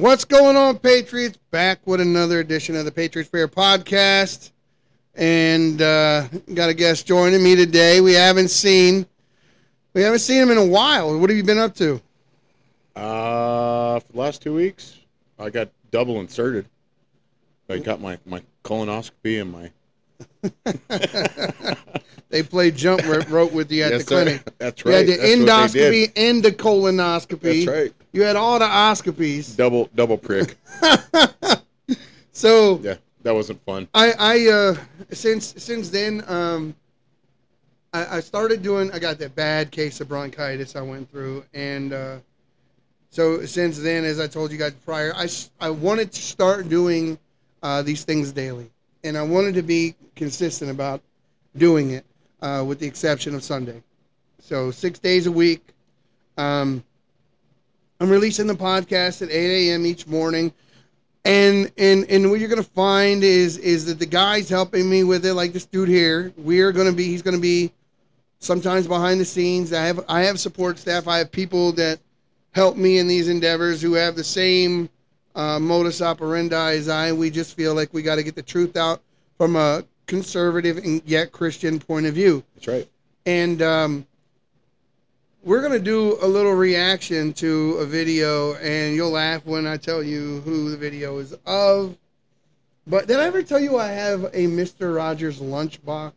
What's going on, Patriots? Back with another edition of the Patriots Prayer Podcast. And uh, got a guest joining me today. We haven't seen we haven't seen him in a while. What have you been up to? Uh, for the last two weeks, I got double inserted. I got my, my colonoscopy and my. They played jump rope with you at Yes, the sir. clinic. That's You right. had the That's endoscopy and the colonoscopy. That's right. You had all the oscopies. Double double prick. So Yeah, that wasn't fun. I, I uh, since since then, um, I, I started doing. I got that bad case of bronchitis I went through, and uh, so since then, as I told you guys prior, I I wanted to start doing uh, these things daily, and I wanted to be consistent about doing it, uh, with the exception of Sunday. So six days a week. Um, I'm releasing the podcast at 8 a.m. each morning and and and what you're gonna find is is that the guys helping me with it, like this dude here, we're gonna be he's gonna be sometimes behind the scenes. I have I have support staff. I have people that help me in these endeavors who have the same uh, modus operandi as I. We just feel like we got to get the truth out from a conservative and yet Christian point of view That's right. and um, we're gonna do a little reaction to a video, and you'll laugh when I tell you who the video is of. But did I ever tell you I have a Mister Rogers lunchbox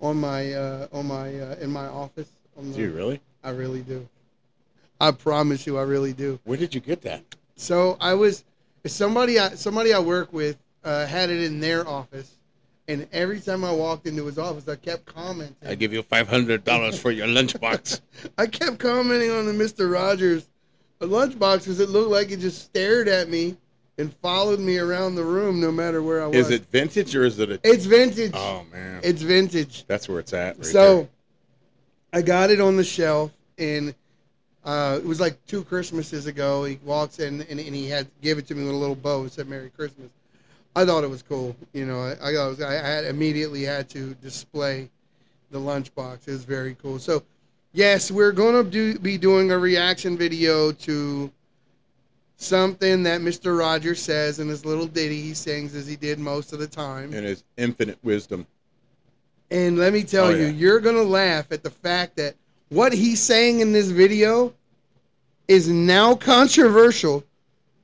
on my uh, on my uh, in my office? On Do you really? I really do. I promise you, I really do. Where did you get that? So I was somebody I somebody I work with uh, had it in their office, and every time I walked into his office, I kept commenting. I give you five hundred dollars for your lunchbox. I kept commenting on the Mister Rogers lunchbox because it looked like it just stared at me and followed me around the room no matter where I was. is it vintage or is it a? It's vintage. Oh man, It's vintage. that's where it's at. Right so there. I got it on the shelf and uh, it was like two Christmases ago. He walks in and, and he had give it to me with a little bow and said Merry Christmas. I thought it was cool. You know, I, I, was, I had immediately had to display the lunchbox. It was very cool. So, yes, we're going to do be doing a reaction video to something that Mr. Rogers says in his little ditty he sings as he did most of the time. and his infinite wisdom. And let me tell Oh, you, yeah. you're gonna laugh at the fact that what he's saying in this video is now controversial.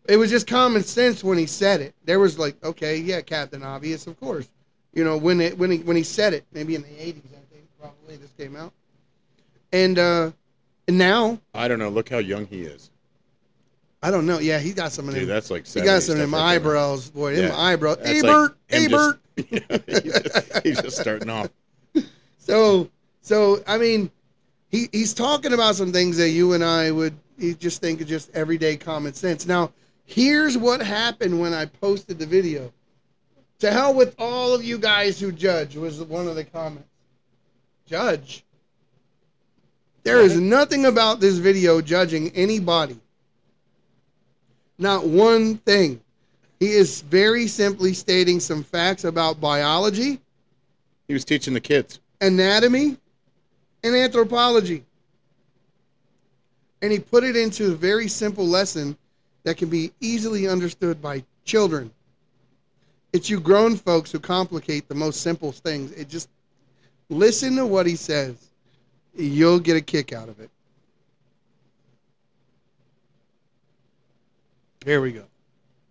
It was just common sense when he said it. There was like, okay, yeah, Captain Obvious, of course. You know, when it when he when he said it, maybe in the eighties, I think, probably this came out. And uh and now, I don't know. Look how young he is. I don't know. Yeah, he got some of Dude, them. that's like He got some of them stuff right there. eyebrows, boy. Them Yeah. eyebrows. That's Hey like Bert, him hey just- Yeah, he's, just, he's just starting off. So, so I mean, he he's talking about some things that you and I would you just think is just everyday common sense. Now, here's what happened when I posted the video. To hell with all of you guys who judge was one of the comments. Judge. There is nothing about this video judging anybody. Not one thing. He is very simply stating some facts about biology He was teaching the kids. anatomy and anthropology. And he put it into a very simple lesson that can be easily understood by children. It's you grown folks who complicate the most simple things. It just listen to what he says. You'll get a kick out of it. Here we go.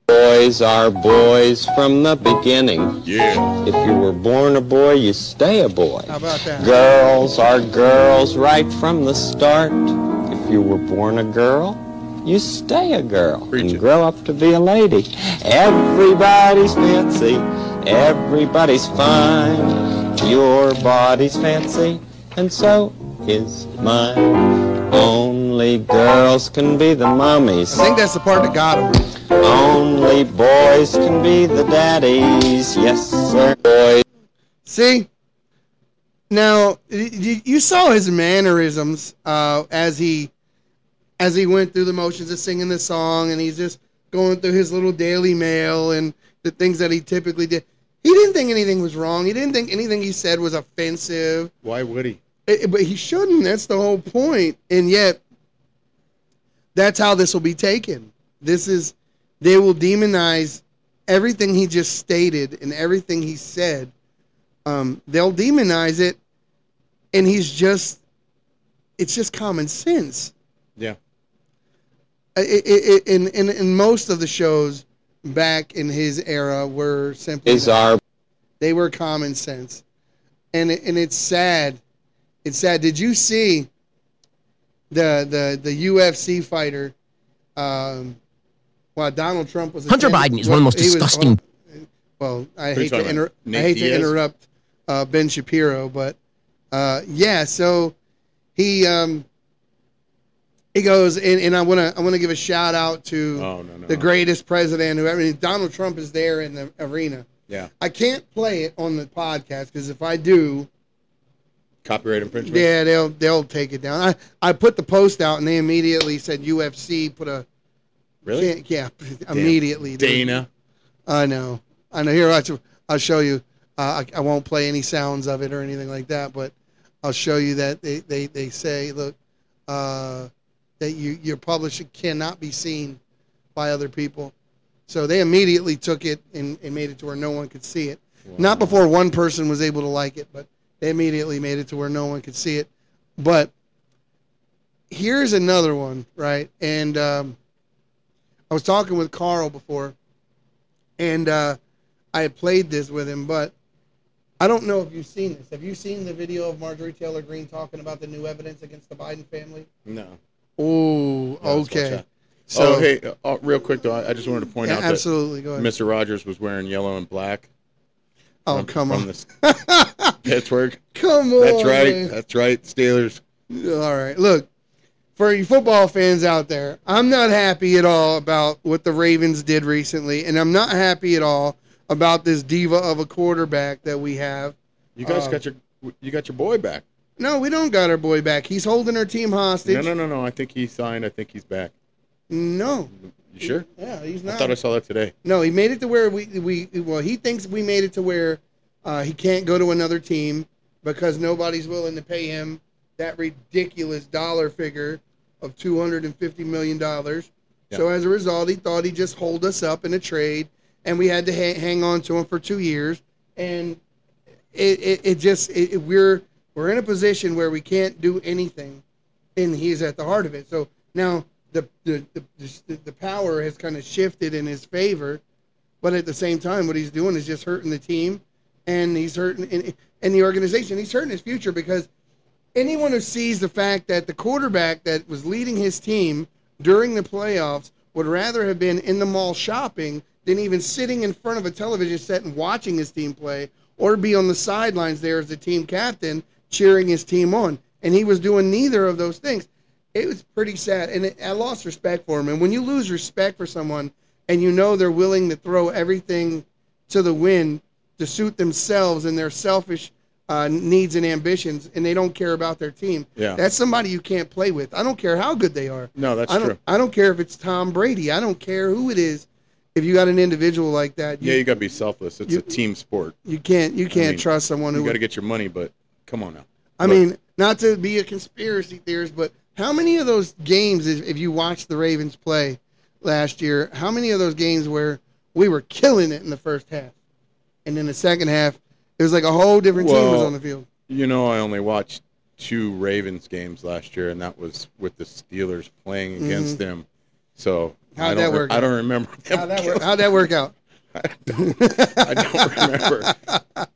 Boys are boys from the beginning. Yeah. If you were born a boy, you stay a boy. How about that? Girls are girls right from the start. If you were born a girl, you stay a girl Preach and grow up to be a lady. Everybody's fancy, everybody's fine. Your body's fancy, and so is mine. Only girls can be the mummies. I think that's the part that got him. Only boys can be the daddies. Yes, sir. Boys. See? Now, you saw his mannerisms uh, as he as he went through the motions of singing the song, and he's just going through his little daily mail and the things that he typically did. He didn't think anything was wrong. He didn't think anything he said was offensive. Why would he? Eh, but he shouldn't. That's the whole point. And yet, that's how this will be taken. This is they will demonize everything he just stated and everything he said. Um, they'll demonize it, and he's just, it's just common sense. Yeah. It, it, it, in, in in most of the shows back in his era were simply Is our they were common sense, and and it's sad. It's sad. Did you see the the the UFC fighter? Um, while Donald Trump was Hunter Biden is one of the most he was- disgusting- well, I hate to talking inter- I hate to interrupt uh, Ben Shapiro, but uh, yeah. So he um, he goes and, and I want to I want to give a shout out to Oh no no. the greatest president who ever. Donald Trump is there in the arena. Yeah. I can't play it on the podcast because if I do, Copyright infringement. yeah, they'll they'll take it down. I, I put the post out and they immediately said UFC put a Really? yeah immediately. dude. Dana. I know, I know. Here I'll, I'll show you. Uh, I, I won't play any sounds of it or anything like that, but I'll show you that they they, they say look uh, that you your publisher cannot be seen by other people. So they immediately took it and, and made it to where no one could see it. Not before one person was able to like it, but they immediately made it to where no one could see it. But here's another one, right? And um, I was talking with Carl before, and uh, I had played this with him, but I don't know if you've seen this. Have you seen the video of Marjorie Taylor Greene talking about the new evidence against the Biden family? No. Oh, let's okay. So, oh hey, uh, oh, real quick though, I, I just wanted to point yeah, out absolutely. Go that ahead. Mr. Rogers was wearing yellow and black. Oh, from, come from on. Pittsburgh. come on. That's right. man. That's right. Steelers. All right. Look, for you football fans out there, I'm not happy at all about what the Ravens did recently, and I'm not happy at all about this diva of a quarterback that we have. You guys Uh, got your you got your boy back. No, we don't got our boy back. He's holding our team hostage. No, no, no, no. I think he signed. I think he's back. No. You sure? Yeah, he's not. I thought I saw that today. No, he made it to where we we well he thinks we made it to where uh, he can't go to another team because nobody's willing to pay him that ridiculous dollar figure of two hundred and fifty million dollars. So as a result, he thought he'd just hold us up in a trade, and we had to ha- hang on to him for two years. And it it, it just it, it- we're we're in a position where we can't do anything, and he's at the heart of it. So now the the the, the, power has kind of shifted in his favor, but at the same time, what he's doing is just hurting the team, and he's hurting and, and the organization. He's hurting his future because anyone who sees the fact that the quarterback that was leading his team during the playoffs would rather have been in the mall shopping than even sitting in front of a television set and watching his team play or be on the sidelines there as the team captain cheering his team on. And he was doing neither of those things. It was pretty sad. And it, I lost respect for him. And when you lose respect for someone and you know they're willing to throw everything to the wind to suit themselves and their selfish uh, needs and ambitions, and they don't care about their team. Yeah. That's somebody you can't play with. I don't care how good they are. No, that's I don't. true. I don't care if it's Tom Brady. I don't care who it is. If you got an individual like that, you, Yeah, you got to be selfless. It's you- a team sport. you can't. You can't mean, trust someone who. You got to get your money, but come on now. I look. mean, not to be a conspiracy theorist, but how many of those games, if if you watched the Ravens play last year, how many of those games where we were killing it in the first half, and in the second half, it was like a whole different team was on the field. You know, I only watched two Ravens games last year, and that was with the Steelers playing against them. So Mm-hmm. How'd don't. that re- work I don't remember. How'd that work? How'd that work out? I don't, I don't remember.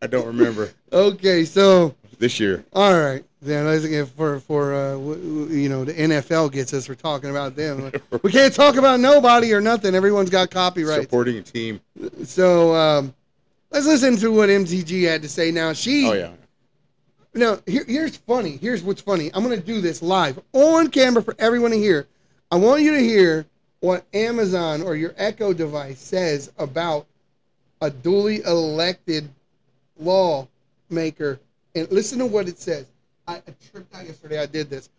I don't remember Okay, so this year. all right, then let's get for for uh, w- w- you know the NFL gets us for talking about them. we can't talk about nobody or nothing. Everyone's got copyright. Supporting a team. So um, let's listen to what MTG had to say. Now she Oh yeah. Now, here, here's funny. Here's what's funny. I'm going to do this live on camera for everyone to hear. I want you to hear what Amazon or your Echo device says about a duly elected lawmaker. And listen to what it says. I, I tripped out yesterday. I did this.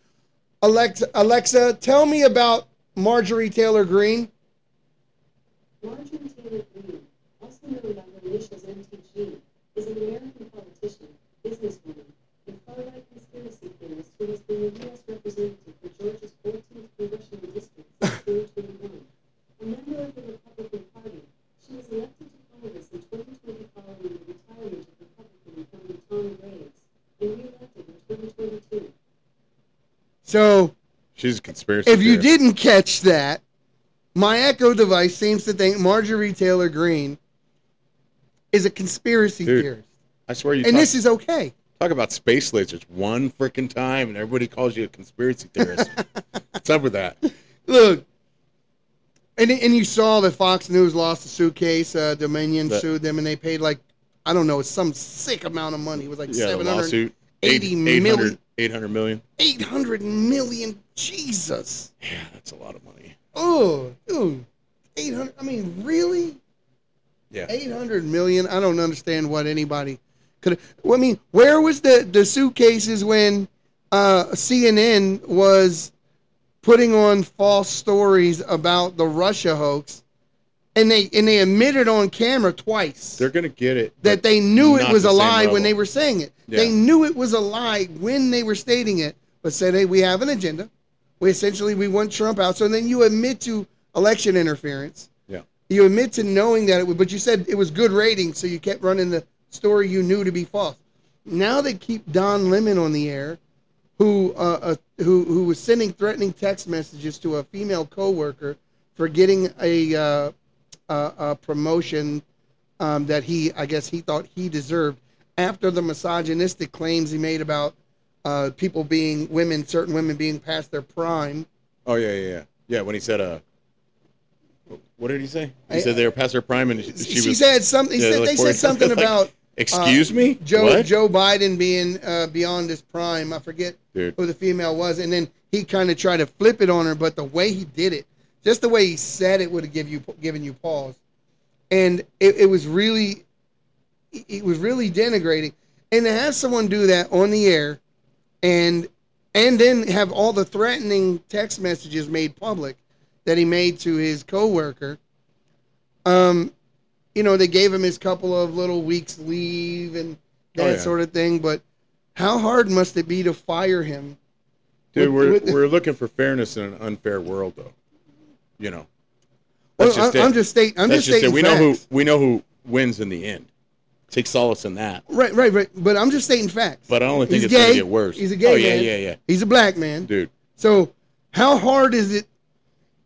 Alexa, Alexa, tell me about Marjorie Taylor Greene. Marjorie Taylor Greene, also known by her initials MTG, is an American politician, businesswoman, and far-right conspiracy theorist who has been the U.S. representative for Georgia's 14th congressional district since 2021. A member of the Republican So She's a conspiracy. if you theorist. didn't catch that, my Echo device seems to think Marjorie Taylor Greene is a conspiracy Dude, theorist, I swear you and talk, this is okay. talk about space lasers one freaking time, and everybody calls you a conspiracy theorist. What's up with that? Look, and and you saw that Fox News lost the suitcase. Uh, Dominion That- sued them, and they paid like I don't know, some sick amount of money. It was like Yeah, seven hundred. 80 Eight- million. 800 800 million. eight hundred million. Jesus. Yeah, that's a lot of money. Oh, dude. 800. I mean, really? Yeah. 800 million. I don't understand what anybody could. Well, I mean, where was the, the suitcases when uh, CNN was putting on false stories about the Russia hoax? And they and they admitted on camera twice They're gonna get it. that they knew it not was the a same lie when they were saying it. Yeah. They knew it was a lie when they were stating it, but said, "Hey, we have an agenda. We essentially we want Trump out." So then you admit to election interference. Yeah. You admit to knowing that it was, but you said it was good ratings, so you kept running the story you knew to be false. Now they keep Don Lemon on the air, who uh, uh, who who was sending threatening text messages to a female coworker for getting a uh, uh, a promotion um, that he I guess he thought he deserved after the misogynistic claims he made about uh, people being women, certain women being past their prime. Oh yeah, yeah, yeah. Yeah, when he said, uh, what did he say? He I- said they were past their prime, and she, She, she was. said something. yeah, said, like they 40 said something like, about Excuse uh, me, Joe What? Joe Biden being uh, beyond his prime. I forget Dude, who the female was, and then he kind of tried to flip it on her, but the way he did it, just the way he said it, would have give you given you pause, and it, it was really, it was really denigrating, and to have someone do that on the air, and and then have all the threatening text messages made public that he made to his coworker. Um, you know, they gave him his couple of little weeks leave and that Oh, yeah. sort of thing, but how hard must it be to fire him? dude, with- we're with- we're looking for fairness in an unfair world, though. You know, Well, just I, it. am just stating. I'm That's just stating. We know who we know who wins in the end. Take solace in that. Right, right, right. But I'm just stating facts. But I only think He's it's gonna get worse. He's a gay Oh yeah, man. yeah, yeah, He's a black man. dude. So, how hard is it?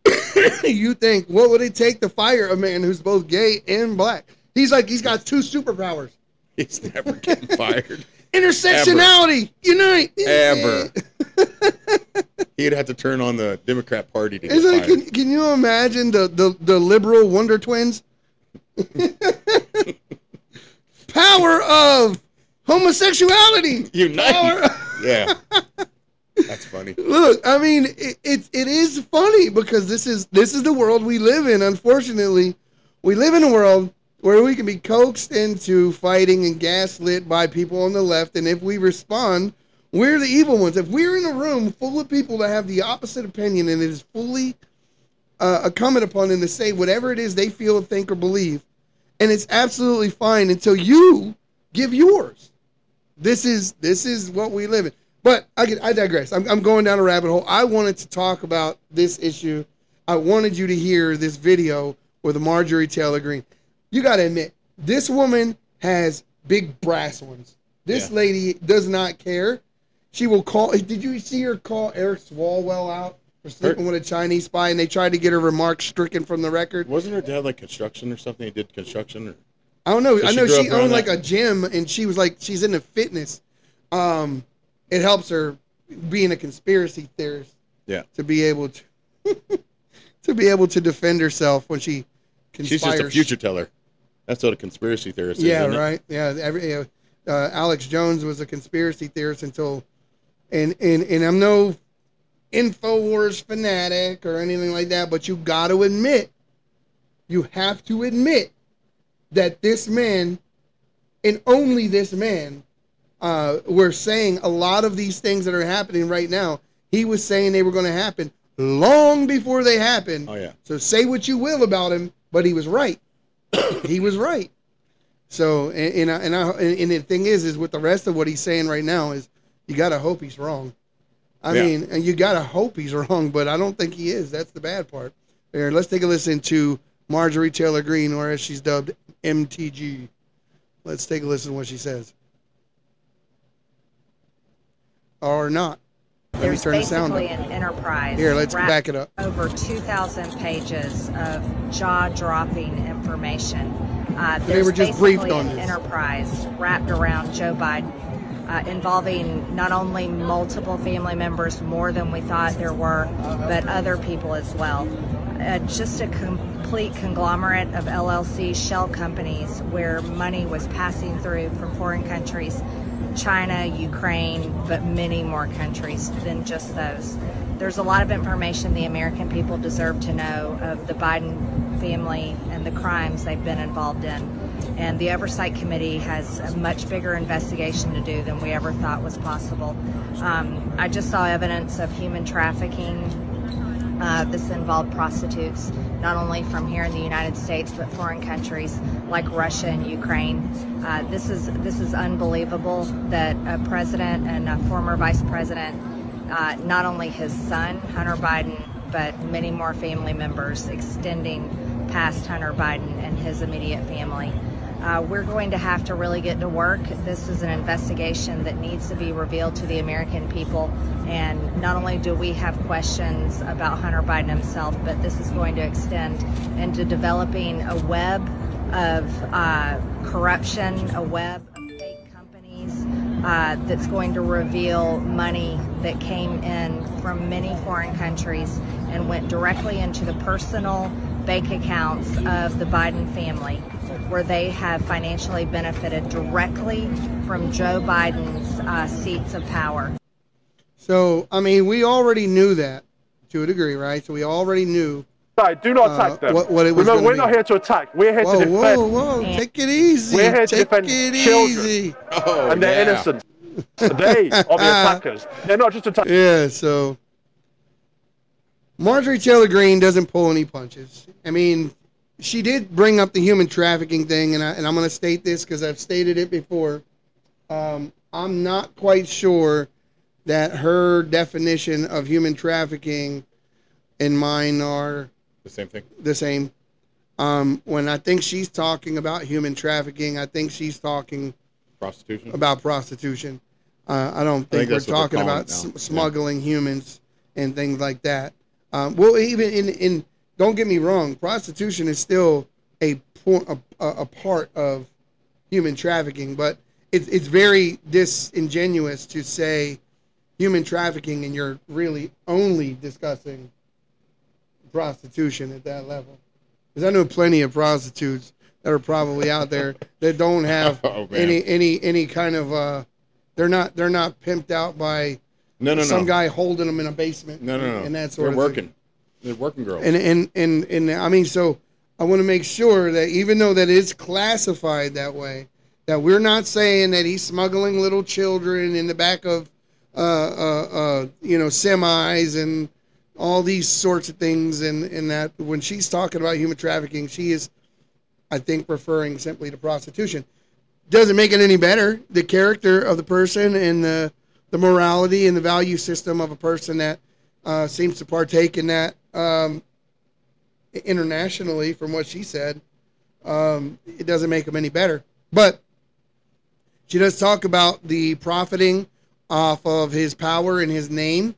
you think what would it take to fire a man who's both gay and black? He's like he's got two superpowers. He's never getting fired Intersectionality, unite. ever. He'd have to turn on the Democrat Party to get like, can, can you imagine the, the, the liberal Wonder Twins? Power of homosexuality. Unite. Power- Yeah, that's funny. Look, I mean, it, it it is funny because this is this is the world we live in. Unfortunately, we live in a world where we can be coaxed into fighting and gaslit by people on the left, and if we respond, we're the evil ones. If we're in a room full of people that have the opposite opinion and it is fully uh, incumbent upon them to say whatever it is they feel, think, or believe, and it's absolutely fine until you give yours. This is this is what we live in. But I get, I digress. I'm, I'm going down a rabbit hole. I wanted to talk about this issue. I wanted you to hear this video with Marjorie Taylor Greene. You got to admit, this woman has big brass ones. This Yeah. lady does not care. She will call. Did you see her call Eric Swalwell out for sleeping with a Chinese spy, and they tried to get her remarks stricken from the record? Wasn't her dad like construction or something? He did construction or I don't know. So I know she owned like that? a gym, and she was like she's into fitness. Um, it helps her being a conspiracy theorist. Yeah. To be able to to be able to defend herself when she conspires. she's just a future teller. That's what a conspiracy theorist is. Yeah. isn't it? Right. Yeah. Every uh, Alex Jones was a conspiracy theorist until, and and and I'm no Infowars fanatic or anything like that, but you got to admit, you have to admit that this man, and only this man, uh, were saying a lot of these things that are happening right now. He was saying they were going to happen long before they happened. Oh yeah. So say what you will about him, but he was right. he was right. So and and, I, and, I, and the thing is, is with the rest of what he's saying right now is you got to hope he's wrong. I Yeah. mean, and you got to hope he's wrong, but I don't think he is. That's the bad part. Here, let's take a listen to Marjorie Taylor Greene, or as she's dubbed, MTG. Let's take a listen to what she says. Or not. me There's turn the sound basically up. an enterprise. Here, let's back it up. Over 2,000 pages of jaw-dropping information. Uh, They were just briefed on this. enterprise wrapped around Joe Biden, uh, involving not only multiple family members, more than we thought there were, but other people as well. Uh, just a complete conglomerate of LLC shell companies where money was passing through from foreign countries, China, Ukraine, but many more countries than just those. There's a lot of information the American people deserve to know of the Biden family and the crimes they've been involved in. And the Oversight Committee has a much bigger investigation to do than we ever thought was possible. Um, I just saw evidence of human trafficking uh, this involved prostitutes, not only from here in the United States, but foreign countries like Russia and Ukraine. Uh, this is this is unbelievable that a president and a former vice president, uh, not only his son Hunter Biden, but many more family members extending past Hunter Biden and his immediate family. Uh, we're going to have to really get to work. This is an investigation that needs to be revealed to the American people. And not only do we have questions about Hunter Biden himself, but this is going to extend into developing a web of uh, corruption, a web of fake companies uh, that's going to reveal money that came in from many foreign countries and went directly into the personal bank accounts of the Biden family, where they have financially benefited directly from Joe Biden's uh, seats of power. So, I mean, we already knew that to a degree, right? So we already knew. Side, do not Uh, attack them. what- what it was Remember, we're be. not here to attack. We're here Whoa, to defend. whoa, whoa! Yeah. Take it easy. We're here to defend it children. easy. Oh, and they're yeah. innocent. they are the attackers. They're not just attacking. Yeah. So Marjorie Taylor Greene doesn't pull any punches. I mean, she did bring up the human trafficking thing, and, I, and I'm going to state this because I've stated it before. Um, I'm not quite sure that her definition of human trafficking and mine are The same thing. the same. Um, when I think she's talking about human trafficking, I think she's talking Prostitution. about prostitution. Uh, I don't I think think, we're that's what they're talking about it now. s- Yeah. smuggling humans and things like that. Um, well, even in, in don't get me wrong, prostitution is still a, a, a part of human trafficking, but it's it's very disingenuous to say human trafficking and you're really only discussing prostitution at that level. Because I know plenty of prostitutes that are probably out there that don't have Oh, any any any kind of uh they're not they're not pimped out by No, no, no. some guy holding them in a basement No, no, no. and that sort They're of working. thing. Working girls. and and and and I mean so I want to make sure that even though that is classified that way that we're not saying that he's smuggling little children in the back of uh uh, uh you know semis and all these sorts of things and and that when she's talking about human trafficking she is I think referring simply to prostitution. Doesn't make it any better. The character of the person and the the morality and the value system of a person that uh, seems to partake in that um, internationally, from what she said, um, it doesn't make them any better. But she does talk about the profiting off of his power and his name,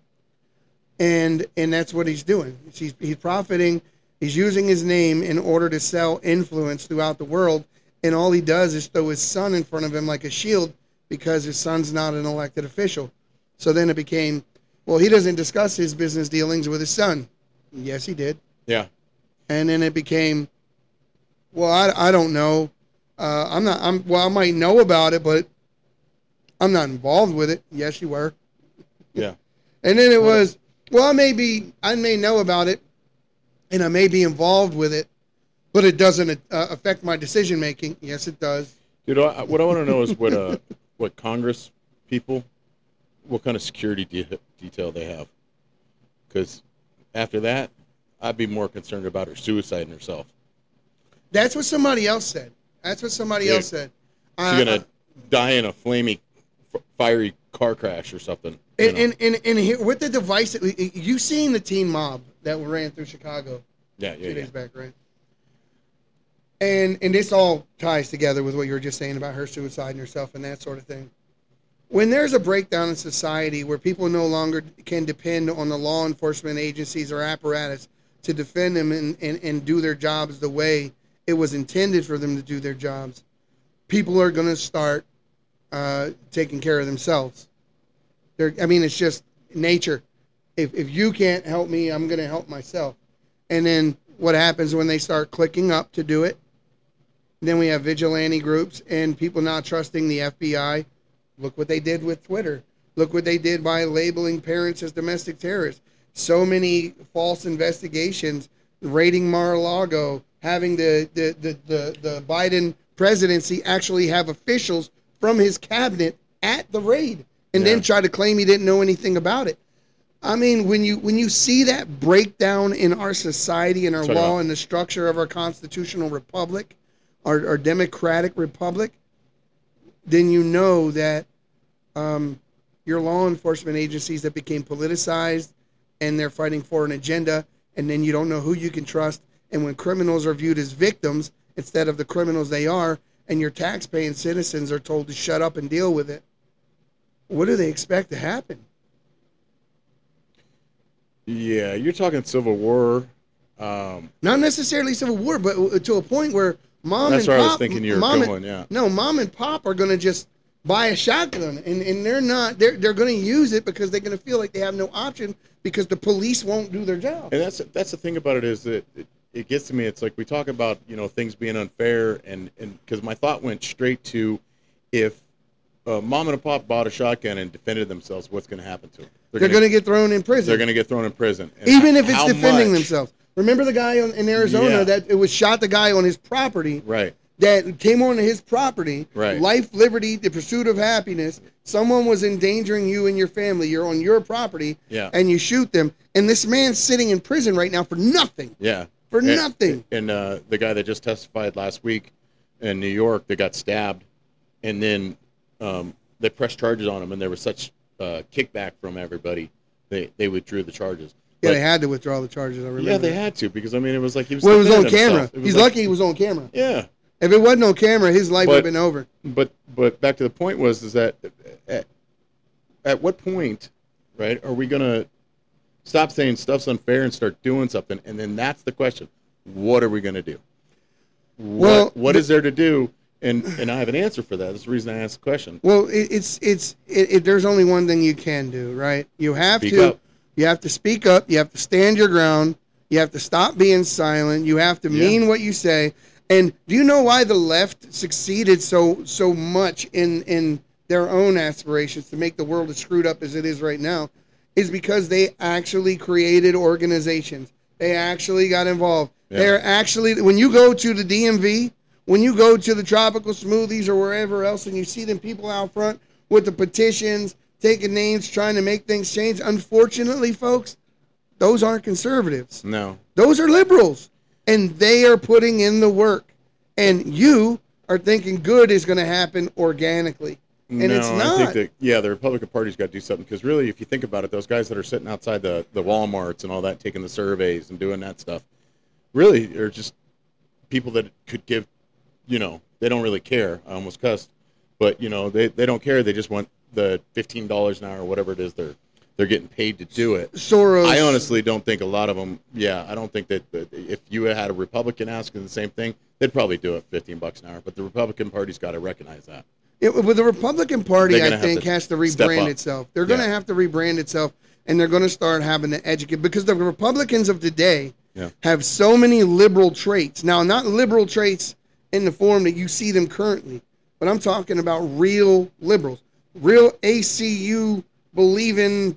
and and that's what he's doing. He's he's profiting. He's using his name in order to sell influence throughout the world, and all he does is throw his son in front of him like a shield because his son's not an elected official. So then it became, well, he doesn't discuss his business dealings with his son. Yes, he did. yeah. And then it became, well, I, I don't know. Uh, I'm not. I'm well. I might know about it, but I'm not involved with it. Yes, you were. Yeah. And then it was, well, I may be, I may know about it, and I may be involved with it, but it doesn't uh, affect my decision making. Yes, it does. Dude, I, what I want to know is what uh, what Congress people, what kind of security de- detail they have. Because after that, I'd be more concerned about her suicide and herself. That's what somebody else said. That's what somebody Yeah. else said. She's Uh, gonna die in a flaming, f- fiery car crash or something. And, and, and, and here, with the device, that- you seen the teen mob that ran through Chicago yeah, two yeah, yeah. days back, right? And and this all ties together with what you were just saying about her suicide and herself and that sort of thing. When there's a breakdown in society where people no longer can depend on the law enforcement agencies or apparatus to defend them and, and, and do their jobs the way it was intended for them to do their jobs, people are going to start uh, taking care of themselves. They're, I mean, it's just nature. If, if you can't help me, I'm going to help myself. And then what happens when they start clicking up to do it? Then we have vigilante groups and people not trusting the FBI. Look what they did with Twitter. Look what they did by labeling parents as domestic terrorists. So many false investigations, raiding Mar-a-Lago, having the, the, the, the, the Biden presidency actually have officials from his cabinet at the raid and then try to claim he didn't know anything about it. I mean, when you when you see that breakdown in our society and our law about- and the structure of our constitutional republic, our, our democratic republic, then you know that um, your law enforcement agencies that became politicized and they're fighting for an agenda, and then you don't know who you can trust. And when criminals are viewed as victims instead of the criminals they are, and your tax-paying citizens are told to shut up and deal with it, what do they expect to happen? Yeah, you're talking Civil War. Um, Not necessarily civil war, but to a point where mom That's and where I was pop, thinking you were mom and- going, yeah. No, mom and pop are going to just buy a shotgun, and, and they're not. They're they're going to use it because they're going to feel like they have no option because the police won't do their job. and that's that's the thing about it is that it, it gets to me. It's like we talk about you know things being unfair, and and because my thought went straight to if uh, mom and a pop bought a shotgun and defended themselves, what's going to happen to them? They're going to get thrown in prison. they're going to get thrown in prison, And even if it's defending much- themselves. Remember the guy on, in Arizona Yeah. that it was shot the guy on his property Right. that came on his property. Right. Life, liberty, the pursuit of happiness. Someone was endangering you and your family. You're on your property, Yeah. and you shoot them. And this man's sitting in prison right now for nothing. Yeah. For And- nothing. And uh, the guy that just testified last week in New York that got stabbed, and then um, they pressed charges on him, and there was such uh, kickback from everybody, they they withdrew the charges. Yeah, But- they had to withdraw the charges. I remember. Yeah, they had to because I mean it was like he was. Well, it was on camera. was He's like- lucky he was on camera. Yeah, If it wasn't on camera, his life would have been over. but but back to the point was is that at, at what point, right, are we gonna stop saying stuff's unfair and start doing something? And then that's the question: What are we gonna do? Well, what, what the- is there to do? And and I have an answer for that. That's the reason I asked the question. Well, it, it's it's it, it, there's only one thing you can do, right? You have Speak to up. You have to speak up. You have to stand your ground. You have to stop being silent. You have to Yeah. mean what you say. And do you know why the left succeeded so so much in in their own aspirations to make the world as screwed up as it is right now? Is because they actually created organizations. They actually got involved. Yeah. They're actually when you go to the DMV, when you go to the tropical smoothies or wherever else and you see them people out front with the petitions, taking names, trying to make things change, unfortunately, folks, those aren't conservatives. No, Those are liberals. And they are putting in the work. And you are thinking good is going to happen organically. And no, it's I not. think that yeah, the Republican Party's got to do something because really, if you think about it, those guys that are sitting outside the the WalMarts and all that, taking the surveys and doing that stuff, really are just people that could give, you know, they don't really care. I almost cussed, but you know, they they don't care. They just want the fifteen dollars an hour or whatever it is they're they're getting paid to do it. Soros. I honestly don't think a lot of them. Yeah, I don't think that, that if you had a Republican asking the same thing, they'd probably do it fifteen bucks an hour. But the Republican Party's got to recognize that. It, with the Republican Party, I think to has to rebrand itself. They're going to Yeah. have to rebrand itself, and they're going to start having to educate because the Republicans of today Yeah. have so many liberal traits. Now, not liberal traits in the form that you see them currently, but I'm talking about real liberals, real ACLU believing,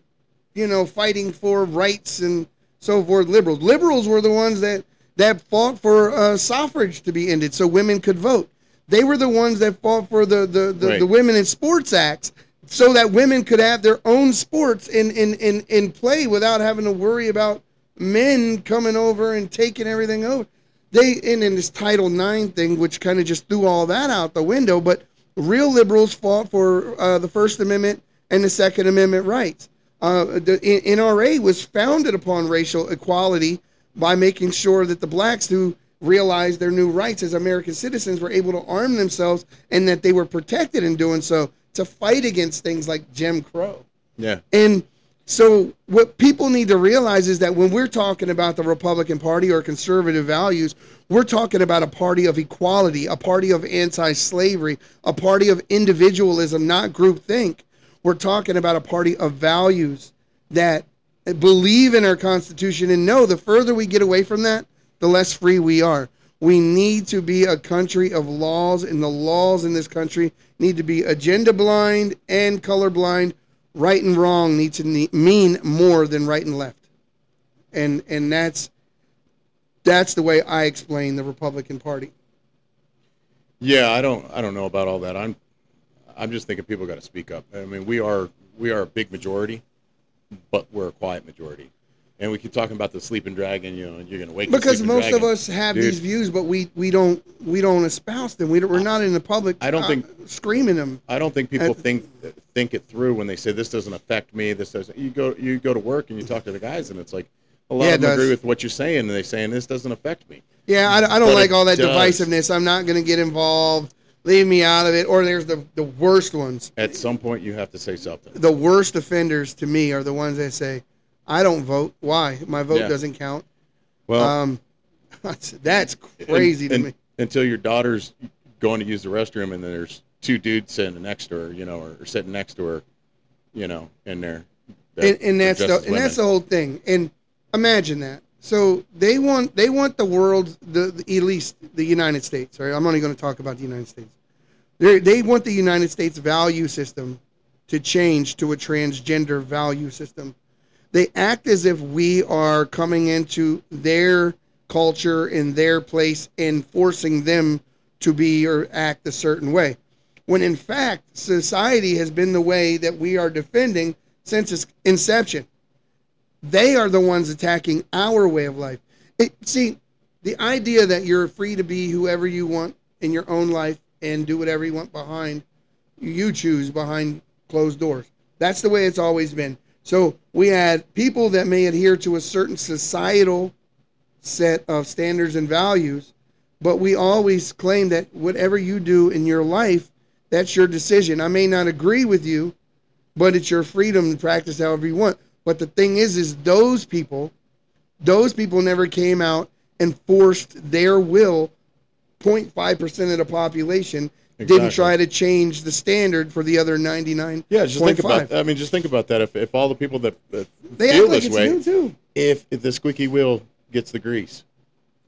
you know, fighting for rights and so forth. Liberals. Liberals were the ones that that fought for uh, suffrage to be ended so women could vote. They were the ones that fought for the the, the, Right. the Women in Sports Acts so that women could have their own sports in, in, in, in play without having to worry about men coming over and taking everything over. They and in this Title IX thing, which kind of just threw all that out the window, but real liberals fought for uh, the First Amendment and the Second Amendment rights. Uh, the NRA was founded upon racial equality by making sure that the blacks who realized their new rights as American citizens were able to arm themselves and that they were protected in doing so to fight against things like Jim Crow. Yeah. And so, what people need to realize is that when we're talking about the Republican Party or conservative values, we're talking about a party of equality, a party of anti slavery, a party of individualism, not groupthink. We're talking about a party of values that believe in our Constitution and know the further we get away from that, the less free we are. We need to be a country of laws, and the laws in this country need to be agenda blind and color blind right and wrong need to mean more than right and left and and that's that's the way i explain the republican party Yeah, I don't I don't know about all that. I'm I'm just thinking people got to speak up. I mean, we are we are a big majority, but we're a quiet majority. And we keep talking about the sleeping dragon, you know, and you're going to wake because most of us have Dude. these views but we we don't we don't espouse them we don't, we're not in the public I don't uh, think- screaming them I don't think people Uh, think think it through when they say this doesn't affect me. This doesn't. You go you go to work and you talk to the guys, and it's like a lot Yeah, of them agree with what you're saying, and they're saying this doesn't affect me. yeah i, I don't But like all that does. divisiveness i'm not going to get involved leave me out of it or there's the the worst ones At some point, you have to say something. the worst offenders to me are the ones that say i don't vote why my vote Yeah. doesn't count Well, um that's, crazy un- to un- me Until your daughter's going to use the restroom, and then there's two dudes sitting next to her, you know, or, or sitting next to her, you know, in there. that and, and that's the and that's the whole thing. And imagine that. So they want they want the world, the, the at least the United States. Right? I'm only going to talk about the United States. They they want the United States value system to change to a transgender value system. They act as if we are coming into their culture in their place and forcing them to be or act a certain way when in fact society has been the way that we are defending since its inception. They are the ones attacking our way of life. It, see, the idea that you're free to be whoever you want in your own life and do whatever you want behind you choose behind closed doors. That's the way it's always been. So we had people that may adhere to a certain societal set of standards and values, but we always claim that whatever you do in your life, that's your decision. I may not agree with you, but it's your freedom to practice however you want. But the thing is, is those people, those people never came out and forced their will. 0.5% of the population didn't try to change the standard for the other 99. Yeah, just think about. I mean, just think about that. If, if all the people that, that They feel act like this it's way, new too. if, if the squeaky wheel gets the grease,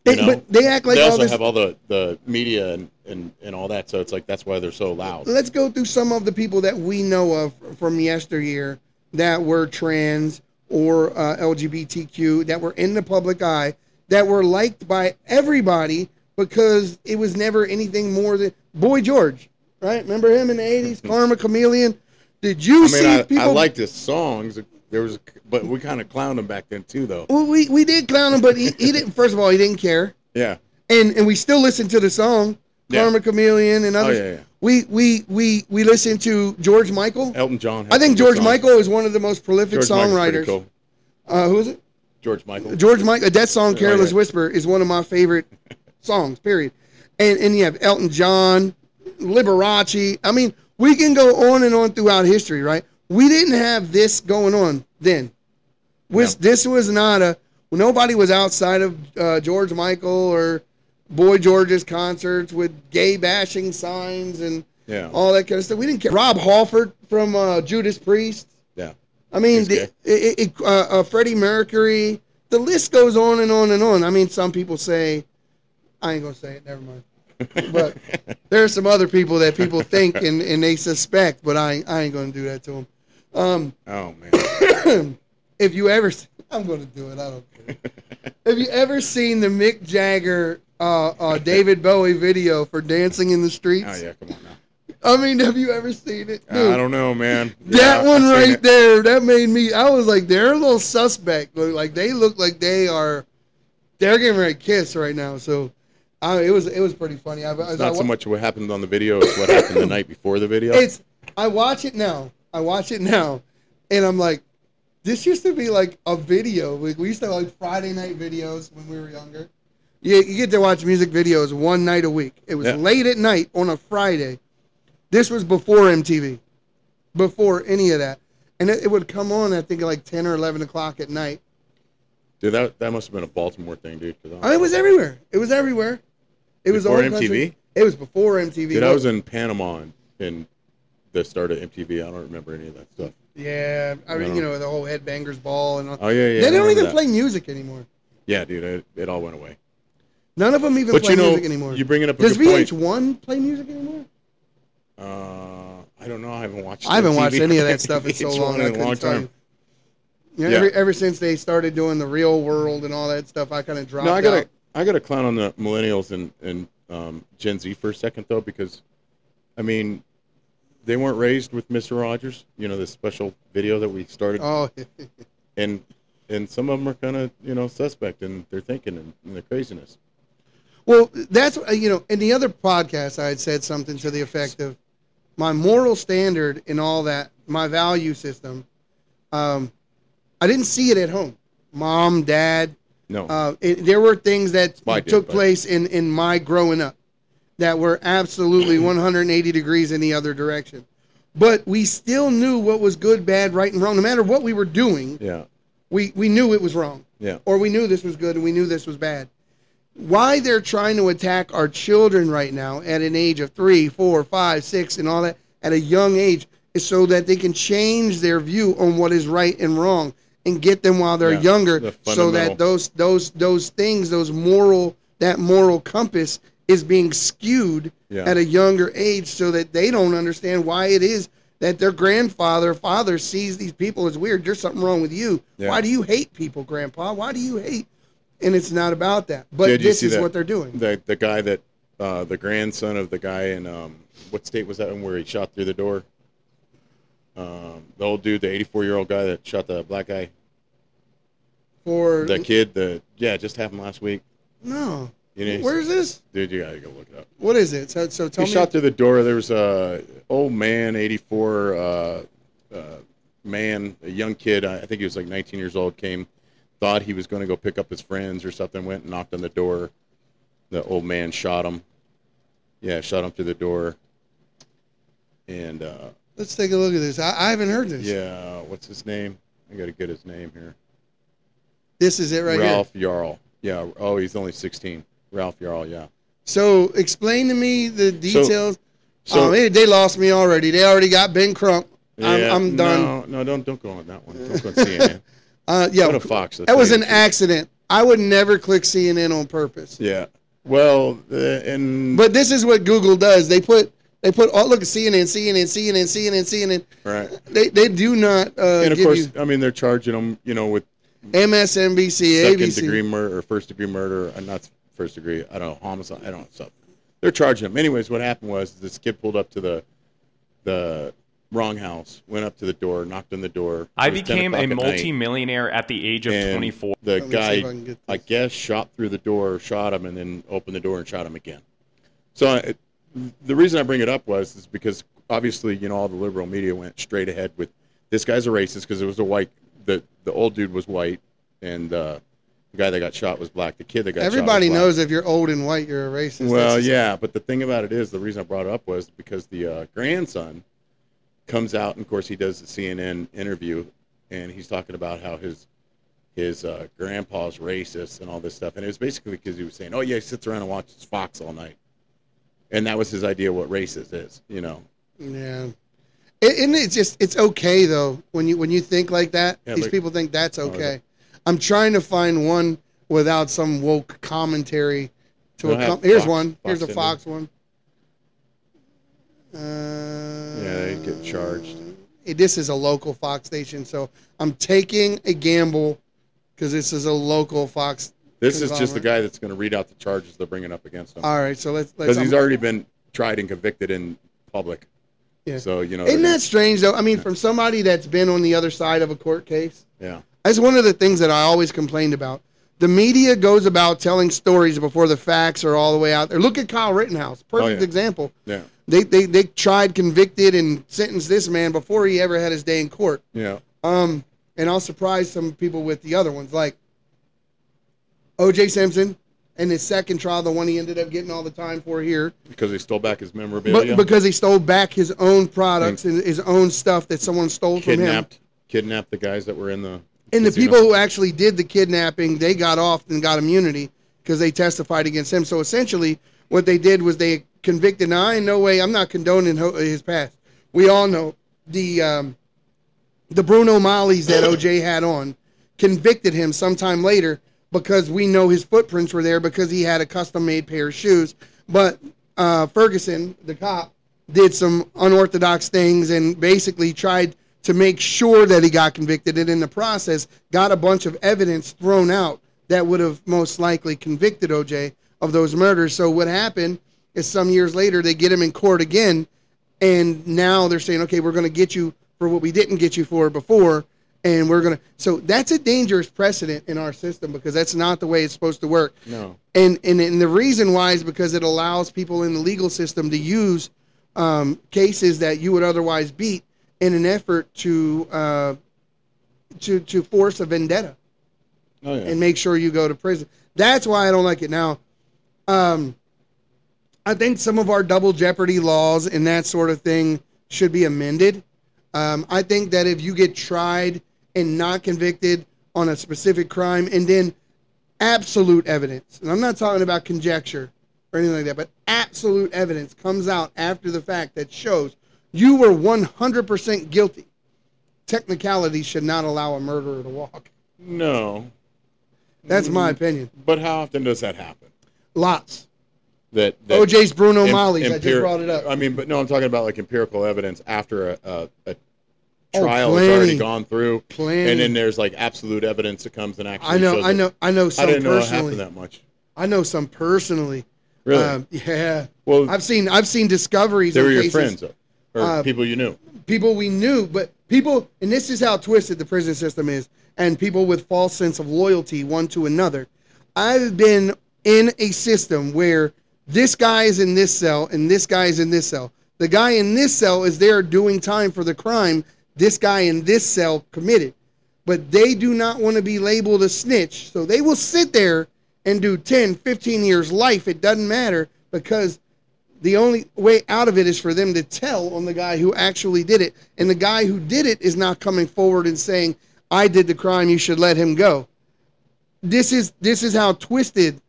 you They, know? but they act like they also this. have all the, the media and, and, and all that. So it's like that's why they're so loud. let's go through some of the people that we know of from yesteryear that were trans or uh, LGBTQ that were in the public eye that were liked by everybody because it was never anything more than Boy George, right? Remember him in the '80s, Karma Chameleon. Did you I mean, see I, people? I liked his songs. There was, but we kind of clowned him back then too, though. Well, we we did clown him, but he, he didn't. First of all, he didn't care, Yeah. and and we still listen to the song Yeah. Karma Chameleon and Oh others. yeah, yeah. We we we we listen to George Michael. Elton John. I think George. Michael is one of the most prolific George songwriters. Cool. Uh, who is it? George Michael. George Michael. That song, Oh, "Careless yeah. Whisper," is one of my favorite songs. Period. And and you have Elton John, Liberace. I mean, we can go on and on throughout history, right? We didn't have this going on then. Was this was not a nobody was outside of uh, George Michael or Boy George's concerts with gay bashing signs and Yeah. all that kind of stuff. We didn't care. Rob Halford from uh, Judas Priest. Yeah. I mean, the, it, it, uh, uh, Freddie Mercury. The list goes on and on and on. I mean, some people say, I ain't gonna say it. Never mind. But there are some other people that people think and, and they suspect, but I I ain't gonna do that to them. Um, Oh man. if you ever, I'm gonna do it. I don't care. Have you ever seen the Mick Jagger, uh, uh, David Bowie video for "Dancing in the Streets"? Oh yeah. Come on now. I mean, have you ever seen it? Dude, I don't know, man. that Yeah, one right it. there, that made me. I was like, they're a little suspect. Like they look like they are. They're getting ready to kiss right now. So, I, it was it was pretty funny. I, It's as not I so much what happened on the video; it's what happened the night before the video. It's I watch it now. I watch it now, and I'm like, this used to be like a video. Like we used to have like Friday night videos when we were younger. You, you get to watch music videos one night a week. It was Yeah. late at night on a Friday. This was before MTV. before any of that, and it, it would come on. I think at like ten or eleven o'clock at night. Dude, that that must have been a Baltimore thing, dude. I- Oh, it was everywhere. It was everywhere. It was Before whole country. MTV? It was before MTV. Dude, I was in Panama in, in the start of MTV. I don't remember any of that stuff. Yeah, I mean, No. you know, the whole Headbangers Ball and all. Oh yeah, yeah. they don't even that. play music anymore. Yeah, dude, it, it all went away. None of them even But play you know, music anymore. you bringing up a Does good. VH1 play music anymore? Uh, I don't know. I haven't watched. I haven't MTV. watched any of that stuff in so long. In a long time. you. Yeah, Yeah. Ever, ever since they started doing the real world and all that stuff, I kind of dropped No, I got out. to I got to clown on the millennials and and um, Gen Z for a second though, because I mean, they weren't raised with Mister Rogers. You know, this special video that we started, Oh, and and some of them are kind of you know suspect in their thinking and, and their craziness. Well, that's uh, you know. In the other podcast, I had said something to the effect of my moral standard and all that, my value system. Um, I didn't see it at home. Mom, dad, No, uh, it, there were things that Mine did, took but- place in in my growing up that were absolutely 180 degrees in the other direction. But we still knew what was good, bad, right, and wrong. No matter what we were doing, yeah, we, we knew it was wrong. yeah, Or we knew this was good and we knew this was bad. Why they're trying to attack our children right now at an age of three, four, five, six, and all that at a young age is so that they can change their view on what is right and wrong and get them while they're Yeah, younger the so that those those those things, those moral that moral compass is being skewed Yeah. at a younger age so that they don't understand why it is that their grandfather father sees these people as weird. There's something wrong with you. Yeah. Why do you hate people, Grandpa? Why do you hate? And it's not about that. But Did this is that- what they're doing. the the guy that uh, the grandson of the guy in um, what state was that one where he shot through the door? Um, the old dude, the 84 year old guy that shot the black guy, For the kid, the yeah, it just happened last week. no, You know, where's this? dude? You gotta go look it up. What is it? So, so tell he me. shot through the door. There was a old man, 84 uh, uh, man, a young kid. I I think he was like 19 years old. Came, thought he was going to go pick up his friends or something. Went and knocked on the door. The old man shot him. Yeah, shot him through the door. And uh, Let's take a look at this. I, I haven't heard this. yeah, what's his name? I got to get his name here. This is it right here. Ralph Yarl. Yeah. Oh, he's only 16. Ralph Yarl. Yeah. So explain to me the details. So oh, they, they lost me already. They already got Ben Crump. I'm, I'm done. No, no, don't don't go on that one. Don't go on CNN. Uh, yeah, Go to Fox. that was an accident. I would never click CNN on purpose. Yeah. Well, uh, and But this is what Google does. They put they put all look at CNN, CNN, CNN, CNN, CNN. right, They they do not uh, and of course, I mean, they're charging them, you know, with MSNBC, second ABC. degree murder or first degree murder, uh, not first degree. I don't know homicide. I don't know stuff. They're charging them. Anyways, what happened was this kid pulled up to the the wrong house, went up to the door, knocked on the door. I It was 10 became a o'clock at multi-millionaire at the age of and 24. The Let me I guy, I guess, shot through the door, shot him, and then opened the door and shot him again. So I, the reason I bring it up was is because obviously you know all the liberal media went straight ahead with this guy's a racist because it was a white the the old dude was white and uh, the guy that got shot was black. The kid that got Everybody shot was black. knows if you're old and white, you're a racist. Well, yeah, but the thing about it is, the reason I brought it up was because the uh, grandson comes out, and of course he does the CNN interview, and he's talking about how his his uh, grandpa's racist and all this stuff, and it was basically because he was saying, "Oh yeah, he sits around and watches Fox all night," and that was his idea of what racist is, you know. Yeah. And it's just it's okay though when you when you think like that. Yeah, these people think that's Oh, okay. it? I'm trying to find one without some woke commentary. To a com- here's Fox- one. Here's a Fox one. Get charged. This is a local Fox station, so I'm taking a gamble because this is a local Fox. This is just the guy that's going to read out the charges they're bringing up against him All right, so let's let's. because he's already been tried and convicted in public. Yeah. So you know, Isn't that strange though? I mean, from somebody that's been on the other side of a court case. yeah. That's one of the things that I always complained about. The media goes about telling stories before the facts are all the way out there. Look at Kyle Rittenhouse, perfect Oh, yeah. example. Yeah. They, they they tried, convicted, and sentenced this man before he ever had his day in court. Yeah. Um, and I'll surprise some people with the other ones, like O.J. Simpson, and his second trial, the one he ended up getting all the time for here, because he stole back his memorabilia. but because he stole back his own products and his own stuff that someone stole from him. kidnapped kidnapped the guys that were in the And the people who actually did the kidnapping, they got off and got immunity because they testified against him. So essentially, what they did was they convicted. Now, I in no way, I'm not condoning his past. We all know the um, the Bruno Maglis that OJ had on convicted him sometime later because we know his footprints were there because he had a custom made pair of shoes. But uh, Ferguson, the cop, did some unorthodox things and basically tried to make sure that he got convicted and in the process got a bunch of evidence thrown out that would have most likely convicted OJ of those murders. So what happened is some years later they get him in court again and now they're saying, okay, we're going to get you for what we didn't get you for before, and we're going to. So that's a dangerous precedent in our system because that's not the way it's supposed to work. no And and, and the reason why is because it allows people in the legal system to use um, cases that you would otherwise beat in an effort to uh, to to force a vendetta oh yeah and make sure you go to prison. That's why I don't like it. Now, um, I think some of our double jeopardy laws and that sort of thing should be amended. Um, I think that if you get tried and not convicted on a specific crime, and then absolute evidence, and I'm not talking about conjecture or anything like that, but absolute evidence comes out after the fact that shows you were 100% guilty, technicality should not allow a murderer to walk. no That's my opinion. but how often does that happen Lots. That, that OJ's Bruno em- Magli's. I just brought it up. I mean, but no, I'm talking about like empirical evidence after a, a, a Oh, trial has already plenty. gone through, Plenty. and then there's like absolute evidence that comes and actually. I know. shows I it. know. I know I some didn't know it personally. happened that much. I know some personally. Really? Um, yeah. well, I've seen. I've seen discoveries. they of were your cases- friends or, or Uh, people you knew. people we knew, but people, and this is how twisted the prison system is, and people with false sense of loyalty one to another. I've been in a system where this guy is in this cell and this guy is in this cell. The guy in this cell is there doing time for the crime this guy in this cell committed. But they do not want to be labeled a snitch. So they will sit there and do 10, 15 years life. It doesn't matter because the only way out of it is for them to tell on the guy who actually did it. And the guy who did it is not coming forward and saying, I did the crime, you should let him go. This is this is how twisted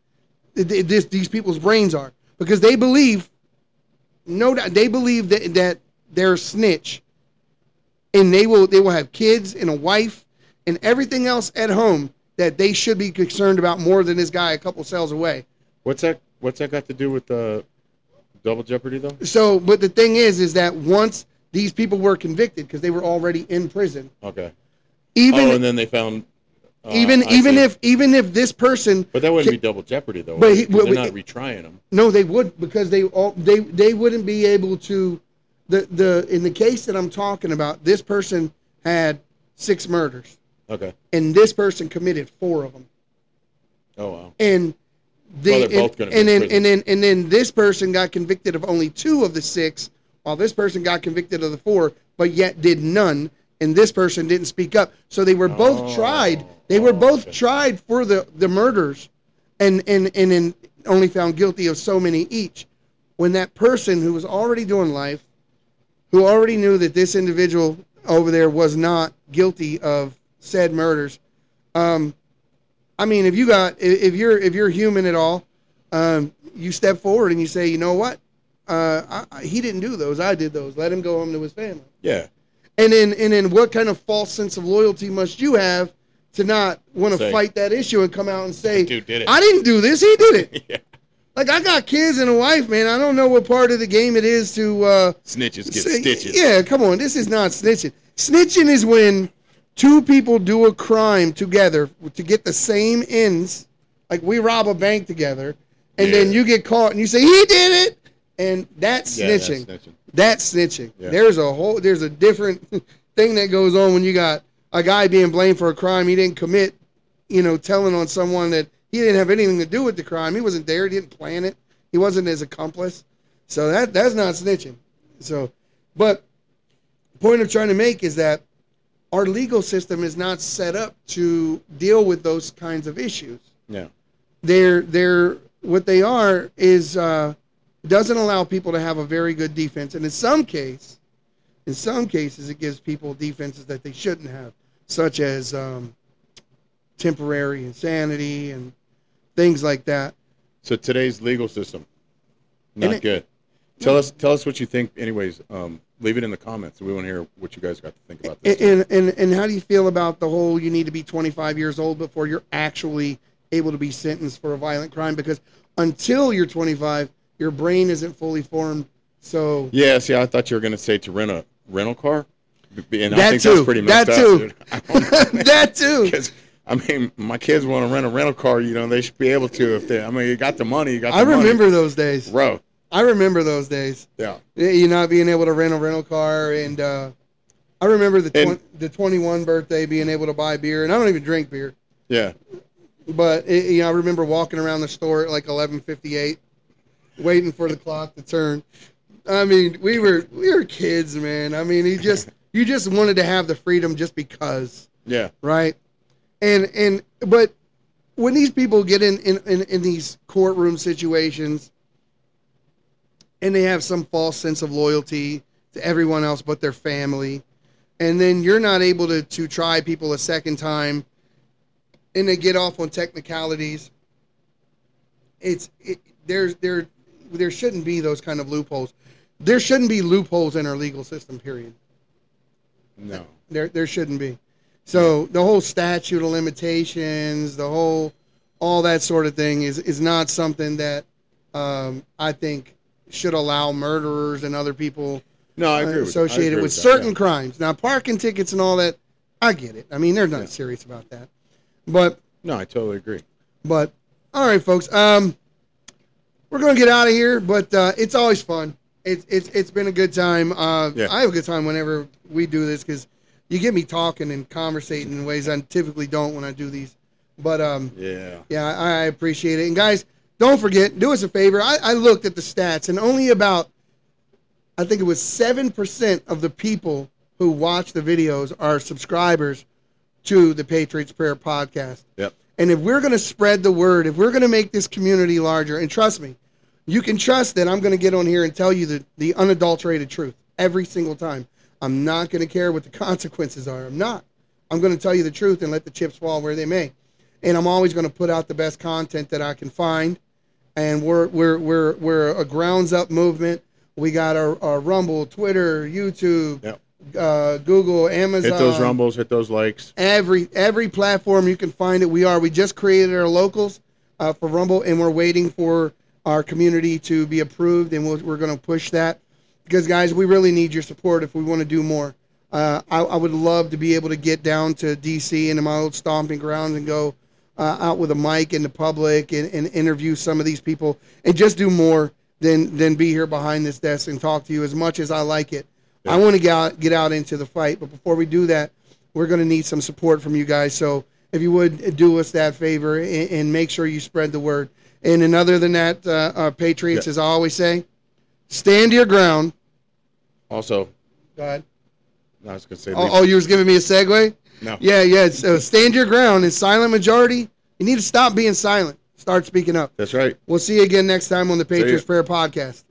this, these people's brains are. Because they believe, no doubt, they believe that, that they're a snitch. And they will they will have kids and a wife and everything else at home that they should be concerned about more than this guy a couple cells away. What's that? What's that got to do with the double jeopardy though? So, but the thing is, is that once these people were convicted because they were already in prison, Okay. even oh, and then they found. Uh, even even see. if even if this person, But that wouldn't ca- be double jeopardy though. But he- it? 'Cause but- they're not retrying them. no, they would because they all they they wouldn't be able to. The the in the case that I'm talking about, this person had six murders, Okay. and this person committed four of them. Oh wow. and the Well, and, and then and then and then this person got convicted of only two of the six, while this person got convicted of the four, but yet did none, and this person didn't speak up. So they were both Oh, tried. They were oh, both tried for the the murders, and and and then only found guilty of so many each. When that person who was already doing life, who already knew that this individual over there was not guilty of said murders, um, I mean, if you got, if if you're, if you're human at all, um, you step forward and you say, you know what, uh, I, I, he didn't do those, I did those. Let him go home to his family. Yeah. And then, and then, what kind of false sense of loyalty must you have to not want to fight that issue and come out and say, dude did it. I didn't do this, he did it. yeah. Like I got kids and a wife, man. I don't know what part of the game it is to. Uh, Snitches get Say- stitches. Yeah, come on. This is not snitching. Snitching is when two people do a crime together to get the same ends. Like we rob a bank together, and then you get caught and you say he did it, and that's Yeah, that's snitching. That's snitching. Yeah. There's a whole. There's a different thing that goes on when you got a guy being blamed for a crime he didn't commit. You know, telling on someone that he didn't have anything to do with the crime. He wasn't there. He didn't plan it. He wasn't his accomplice. So that that's not snitching. So, but the point I'm trying to make is that our legal system is not set up to deal with those kinds of issues. Yeah. they're they're what they are is uh, doesn't allow people to have a very good defense, and in some case, in some cases, it gives people defenses that they shouldn't have, such as um, temporary insanity and things like that. So today's legal system, not it- good. Tell us, tell us what you think. Anyways, um, leave it in the comments. We want to hear what you guys got to think about this. And, and and and how do you feel about the whole you need to be 25 years old before you're actually able to be sentenced for a violent crime? Because until you're 25, your brain isn't fully formed. So yeah, see, I thought you were going to say to rent a rental car, and I think too. that's pretty messed That up, too. dude. I don't know, that too. I mean, my kids want to rent a rental car. You know, they should be able to if they. I mean, you got the money. You got. The I money. remember those days. bro. I remember those days. Yeah, You not being able to rent a rental car, and uh, I remember the And- the 21 birthday being able to buy beer, and I don't even drink beer, yeah. but it, you know I remember walking around the store at like 11:58, waiting for the clock to turn. I mean, we were we were kids, man. I mean, you just you just wanted to have the freedom just because. Yeah, right? And and but when these people get in in, in, in these courtroom situations and they have some false sense of loyalty to everyone else but their family, and then you're not able to to try people a second time and they get off on technicalities, it's it, there's there there shouldn't be those kind of loopholes. There shouldn't be loopholes in our legal system, period. no. There, there shouldn't be. So the whole statute of limitations, the whole, all that sort of thing is is not something that um, I think should allow murderers and other people No, I uh, agree. with- I associated agree with that, certain yeah. crimes. Now, parking tickets and all that, I get it. I mean, they're not Yeah. serious about that. But No, I totally agree. but all right, folks. Um, we're gonna get out of here, but uh, it's always fun. It's it's it's been a good time. Uh, Yeah. I have a good time whenever we do this because you get me talking and conversating in ways I typically don't when I do these. But um, Yeah. yeah, I, I appreciate it. And guys, don't forget, do us a favor. I, I looked at the stats, and only about, I think it was seven percent of the people who watch the videos are subscribers to the Patriots Prayer podcast. Yep. And if we're going to spread the word, if we're going to make this community larger, and trust me, you can trust that I'm going to get on here and tell you the, the unadulterated truth every single time. I'm not going to care what the consequences are. I'm not. I'm going to tell you the truth and let the chips fall where they may. And I'm always going to put out the best content that I can find. And we're we're we're we're a grounds up movement. We got our, our Rumble, Twitter, YouTube, Yep. Uh, Google, Amazon Hit those rumbles. Hit those likes. every every platform you can find it we are we just created our locals uh, for rumble and we're waiting for our community to be approved and we'll, we're going to push that because guys we really need your support if we want to do more uh, I, I would love to be able to get down to dc into my old stomping grounds and go uh, out with a mic in the public and, and interview some of these people and just do more than than be here behind this desk and talk to you as much as i like it i want to get out, get out into the fight but before we do that we're going to need some support from you guys. So if you would do us that favor and, and make sure you spread the word. And, and other than that, uh, uh, Patriots, Yeah. as I always say, stand your ground. Also, Go ahead. I was gonna say. Oh, oh, you was giving me a segue? no. Yeah, yeah. So stand your ground. In silent majority, you need to stop being silent. Start speaking up. That's right. We'll see you again next time on the. Patriots Prayer Podcast.